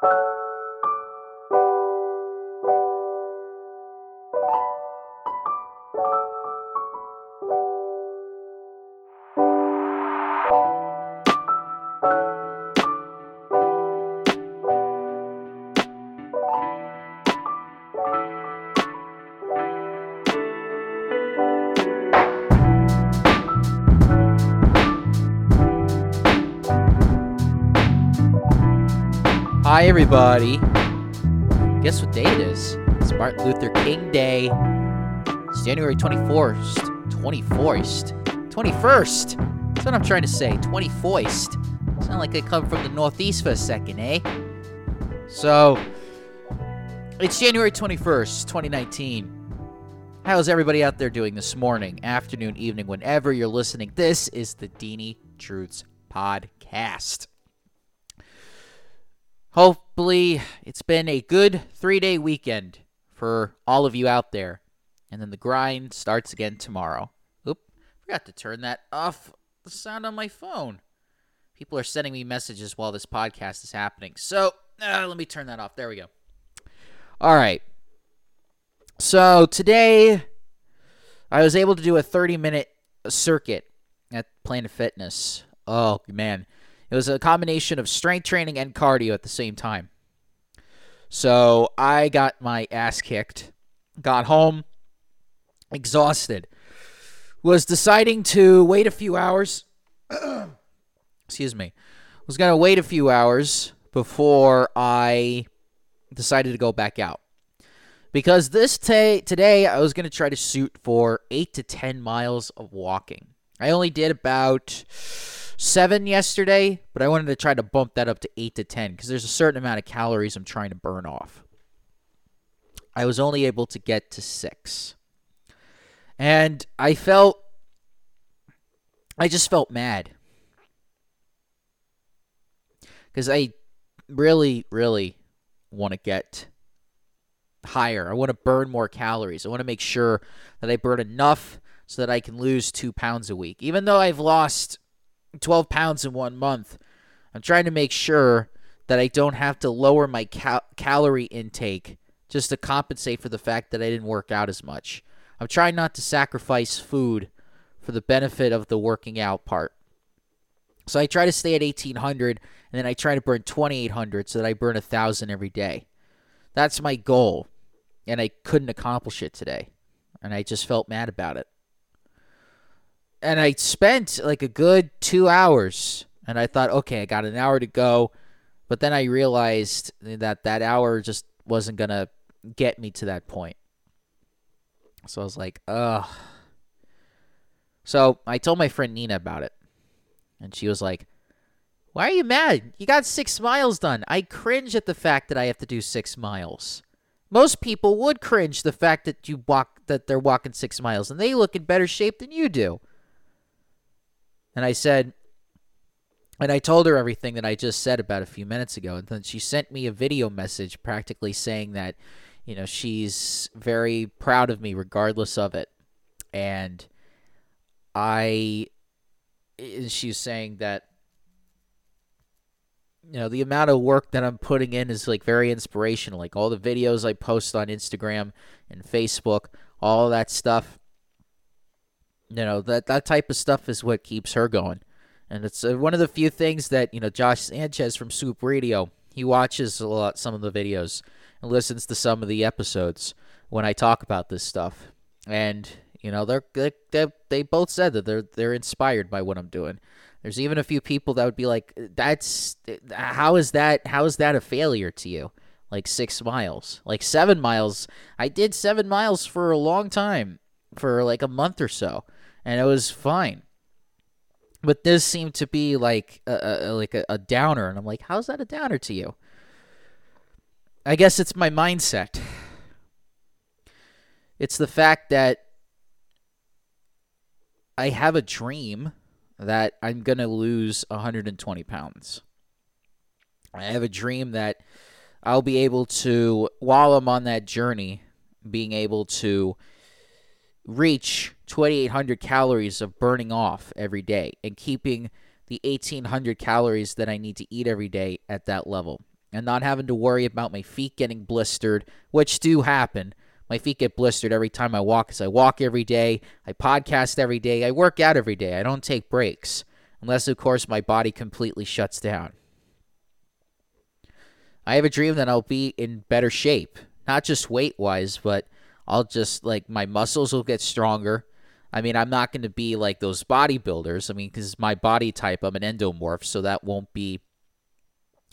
you Hi, everybody. Guess what day it is? It's Martin Luther King Day. It's January 24th. 24th. 21st. That's what I'm trying to say. 24th. Sound like I come from the Northeast for a second, eh? So, it's January 21st, 2019. How's everybody out there doing this morning, afternoon, evening, whenever you're listening? This is the Deanie Truths Podcast. Hopefully, it's been a good three day weekend for all of you out there. And then the grind starts again tomorrow. Oop, forgot to turn that off the sound on my phone. People are sending me messages while this podcast is happening. So, uh, let me turn that off. There we go. All right. So, today, I was able to do a 30 minute circuit at Planet Fitness. Oh, man. It was a combination of strength training and cardio at the same time. So I got my ass kicked, got home exhausted, was deciding to wait a few hours. Excuse me. Was going to wait a few hours before I decided to go back out. Because this t- today I was going to try to shoot for 8 to 10 miles of walking. I only did about seven yesterday, but I wanted to try to bump that up to eight to 10 because there's a certain amount of calories I'm trying to burn off. I was only able to get to six. And I felt, I just felt mad. Because I really, really want to get higher. I want to burn more calories. I want to make sure that I burn enough so that I can lose two pounds a week. Even though I've lost 12 pounds in one month. I'm trying to make sure that I don't have to lower my cal- calorie intake just to compensate for the fact that I didn't work out as much. I'm trying not to sacrifice food for the benefit of the working out part. So I try to stay at 1800 and then I try to burn 2800 so that I burn 1000 every day. That's my goal. And I couldn't accomplish it today. And I just felt mad about it and I spent like a good two hours, and I thought, okay, I got an hour to go, but then I realized that that hour just wasn't gonna get me to that point. So I was like, ugh. So I told my friend Nina about it, and she was like, "Why are you mad? You got six miles done." I cringe at the fact that I have to do six miles. Most people would cringe the fact that you walk that they're walking six miles, and they look in better shape than you do. And I said, and I told her everything that I just said about a few minutes ago. And then she sent me a video message practically saying that, you know, she's very proud of me regardless of it. And I, she's saying that, you know, the amount of work that I'm putting in is like very inspirational. Like all the videos I post on Instagram and Facebook, all that stuff you know that that type of stuff is what keeps her going, and it's uh, one of the few things that you know Josh Sanchez from Swoop Radio he watches a lot some of the videos and listens to some of the episodes when I talk about this stuff, and you know they're they they, they both said that they're they're inspired by what I'm doing. There's even a few people that would be like, "That's how is that how is that a failure to you?" Like six miles, like seven miles. I did seven miles for a long time, for like a month or so and it was fine. But this seemed to be like a, a like a, a downer, and I'm like, how's that a downer to you? I guess it's my mindset. It's the fact that I have a dream that I'm going to lose 120 pounds. I have a dream that I'll be able to, while I'm on that journey, being able to reach 2,800 calories of burning off every day and keeping the 1,800 calories that I need to eat every day at that level. and not having to worry about my feet getting blistered, which do happen. My feet get blistered every time I walk because I walk every day, I podcast every day, I work out every day. I don't take breaks, unless, of course, my body completely shuts down. I have a dream that I'll be in better shape, not just weight wise, but I'll just like my muscles will get stronger. I mean, I'm not going to be like those bodybuilders. I mean, because my body type, I'm an endomorph, so that won't be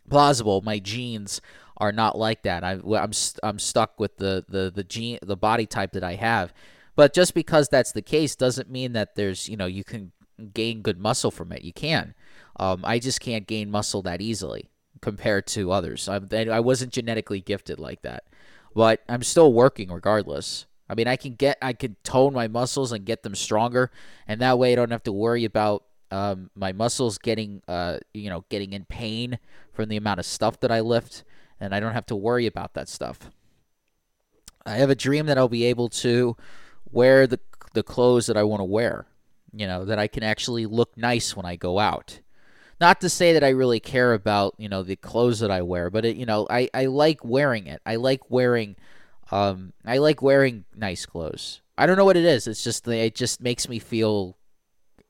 plausible. My genes are not like that. I, I'm I'm stuck with the the the gene the body type that I have. But just because that's the case doesn't mean that there's you know you can gain good muscle from it. You can. Um, I just can't gain muscle that easily compared to others. I, I wasn't genetically gifted like that, but I'm still working regardless. I mean, I can get, I can tone my muscles and get them stronger, and that way I don't have to worry about um, my muscles getting, uh, you know, getting in pain from the amount of stuff that I lift, and I don't have to worry about that stuff. I have a dream that I'll be able to wear the the clothes that I want to wear. You know, that I can actually look nice when I go out. Not to say that I really care about, you know, the clothes that I wear, but it, you know, I, I like wearing it. I like wearing um I like wearing nice clothes. I don't know what it is. It's just it just makes me feel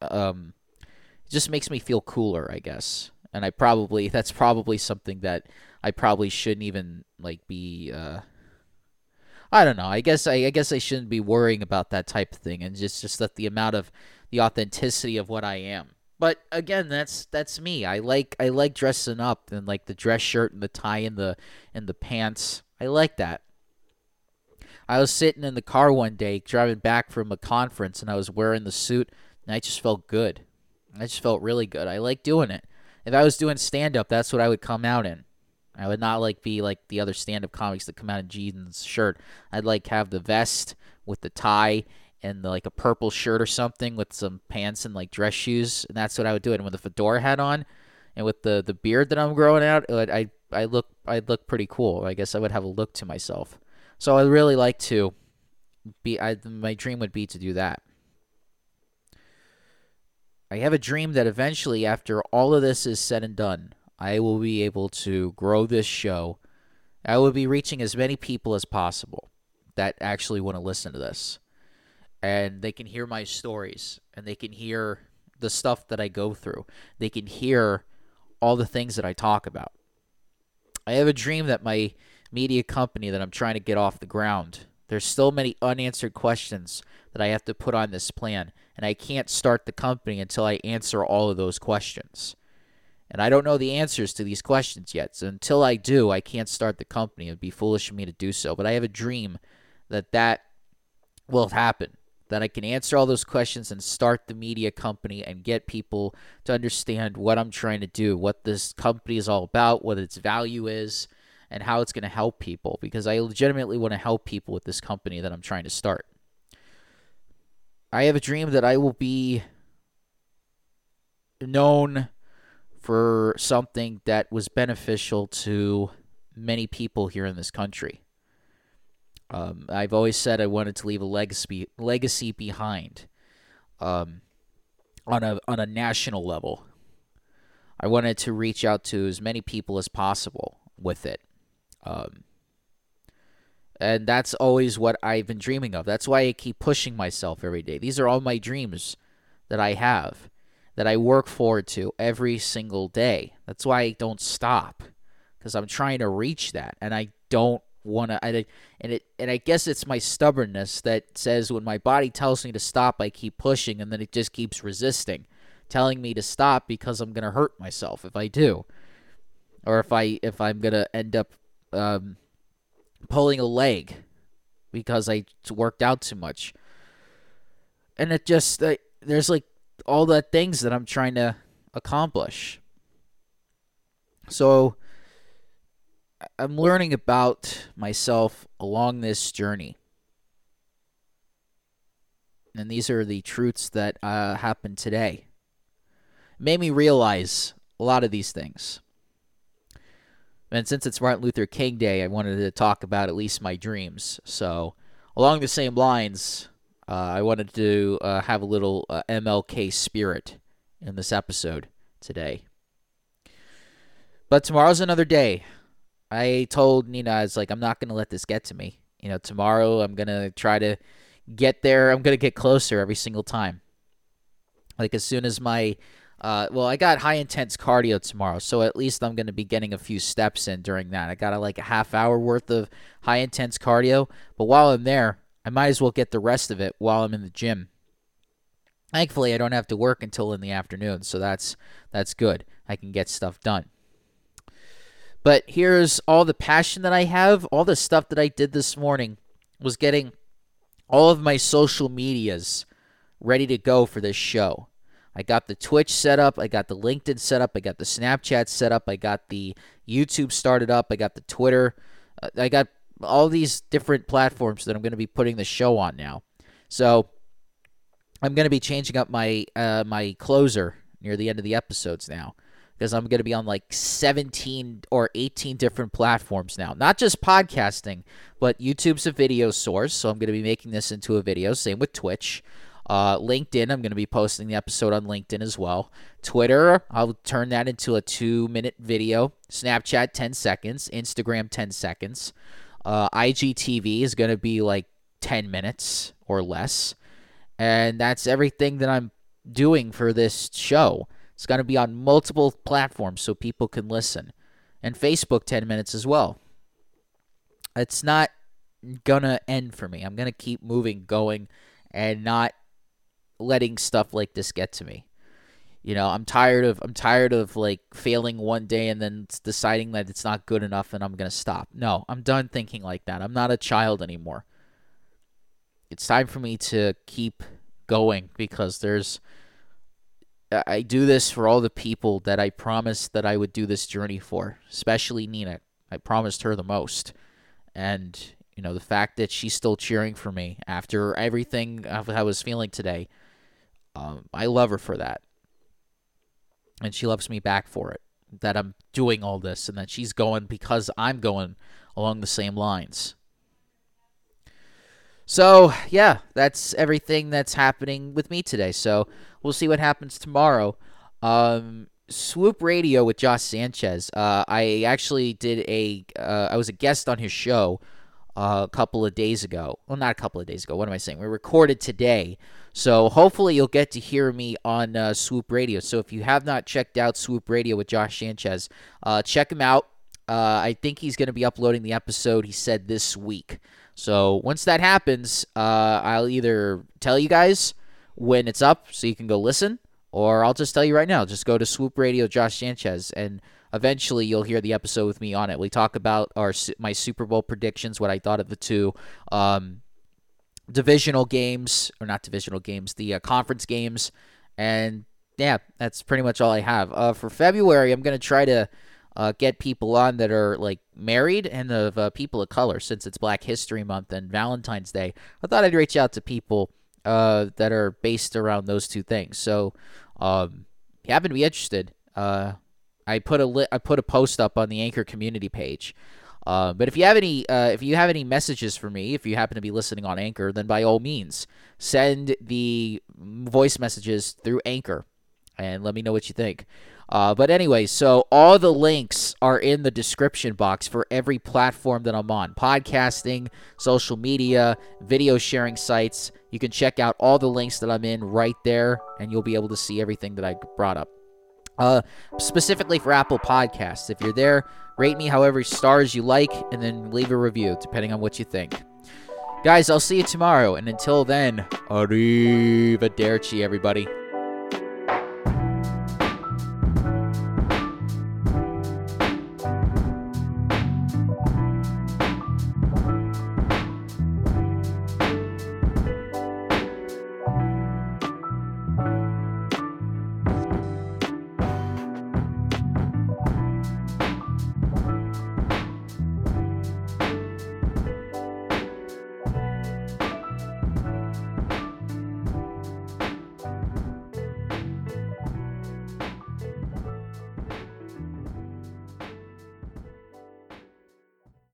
um it just makes me feel cooler, I guess. And I probably that's probably something that I probably shouldn't even like be uh I don't know. I guess I, I guess I shouldn't be worrying about that type of thing and just just that the amount of the authenticity of what I am. But again, that's that's me. I like I like dressing up and like the dress shirt and the tie and the and the pants. I like that. I was sitting in the car one day driving back from a conference and I was wearing the suit and I just felt good. I just felt really good. I like doing it. If I was doing stand up, that's what I would come out in. I would not like be like the other stand up comics that come out in jeans shirt. I'd like have the vest with the tie and the, like a purple shirt or something with some pants and like dress shoes, and that's what I would do. And with the fedora hat on, and with the the beard that I'm growing out, I I look I look pretty cool. I guess I would have a look to myself. So I'd really like to be. I my dream would be to do that. I have a dream that eventually, after all of this is said and done, I will be able to grow this show. I will be reaching as many people as possible that actually want to listen to this and they can hear my stories and they can hear the stuff that I go through. They can hear all the things that I talk about. I have a dream that my media company that I'm trying to get off the ground, there's still many unanswered questions that I have to put on this plan, and I can't start the company until I answer all of those questions. And I don't know the answers to these questions yet. So until I do, I can't start the company. It would be foolish of me to do so. But I have a dream that that will happen that I can answer all those questions and start the media company and get people to understand what I'm trying to do, what this company is all about, what its value is, and how it's going to help people because I legitimately want to help people with this company that I'm trying to start. I have a dream that I will be known for something that was beneficial to many people here in this country. Um, I've always said I wanted to leave a legacy legacy behind um, on a on a national level. I wanted to reach out to as many people as possible with it. Um, and that's always what I've been dreaming of. That's why I keep pushing myself every day. These are all my dreams that I have, that I work forward to every single day. That's why I don't stop, because I'm trying to reach that, and I don't want to. and it and I guess it's my stubbornness that says when my body tells me to stop, I keep pushing, and then it just keeps resisting, telling me to stop because I'm gonna hurt myself if I do, or if I if I'm gonna end up um, pulling a leg because I worked out too much, and it just uh, there's like all the things that I'm trying to accomplish. So I'm learning about myself along this journey. And these are the truths that uh, happened today. It made me realize a lot of these things. And since it's Martin Luther King Day, I wanted to talk about at least my dreams. So, along the same lines, uh, I wanted to uh, have a little uh, MLK spirit in this episode today. But tomorrow's another day. I told Nina, I was like, I'm not going to let this get to me. You know, tomorrow I'm going to try to get there. I'm going to get closer every single time. Like, as soon as my, uh, well, I got high intense cardio tomorrow, so at least I'm going to be getting a few steps in during that. I got a, like a half hour worth of high intense cardio, but while I'm there, I might as well get the rest of it while I'm in the gym. Thankfully, I don't have to work until in the afternoon, so that's that's good. I can get stuff done. But here's all the passion that I have, all the stuff that I did this morning was getting all of my social medias ready to go for this show. I got the Twitch set up, I got the LinkedIn set up, I got the Snapchat set up, I got the YouTube started up, I got the Twitter. Uh, I got all these different platforms that I'm going to be putting the show on now. So I'm going to be changing up my uh, my closer near the end of the episodes now because I'm going to be on like 17 or 18 different platforms now. Not just podcasting, but YouTube's a video source, so I'm going to be making this into a video. Same with Twitch. Uh, LinkedIn, I'm going to be posting the episode on LinkedIn as well. Twitter, I'll turn that into a two minute video. Snapchat, 10 seconds. Instagram, 10 seconds. Uh, IGTV is going to be like 10 minutes or less. And that's everything that I'm doing for this show. It's going to be on multiple platforms so people can listen. And Facebook 10 minutes as well. It's not going to end for me. I'm going to keep moving, going, and not letting stuff like this get to me. You know, I'm tired of I'm tired of like failing one day and then deciding that it's not good enough and I'm going to stop. No, I'm done thinking like that. I'm not a child anymore. It's time for me to keep going because there's I do this for all the people that I promised that I would do this journey for, especially Nina. I promised her the most. And, you know, the fact that she's still cheering for me after everything I was feeling today, um, I love her for that. And she loves me back for it. That I'm doing all this and that she's going because I'm going along the same lines. So, yeah, that's everything that's happening with me today. So, we'll see what happens tomorrow. Um, Swoop Radio with Josh Sanchez. Uh, I actually did a. Uh, I was a guest on his show uh, a couple of days ago. Well, not a couple of days ago. What am I saying? We recorded today. So hopefully you'll get to hear me on uh, Swoop Radio. So if you have not checked out Swoop Radio with Josh Sanchez, uh, check him out. Uh, I think he's going to be uploading the episode he said this week. So once that happens, uh, I'll either tell you guys when it's up so you can go listen, or I'll just tell you right now. Just go to Swoop Radio, Josh Sanchez, and eventually you'll hear the episode with me on it. We talk about our my Super Bowl predictions, what I thought of the two um, divisional games, or not divisional games, the uh, conference games, and yeah, that's pretty much all I have. Uh, for February, I'm gonna try to uh, get people on that are like married and of uh, people of color since it's Black History Month and Valentine's Day. I thought I'd reach out to people uh, that are based around those two things. So, um, if you happen to be interested, uh, I put a li- I put a post up on the Anchor community page. Uh, but if you have any uh, if you have any messages for me, if you happen to be listening on Anchor, then by all means send the voice messages through Anchor, and let me know what you think. Uh, but anyway, so all the links are in the description box for every platform that I'm on podcasting, social media, video sharing sites. You can check out all the links that I'm in right there, and you'll be able to see everything that I brought up. Uh, specifically for Apple Podcasts, if you're there, rate me however stars you like, and then leave a review depending on what you think. Guys, I'll see you tomorrow, and until then, arrivederci, everybody.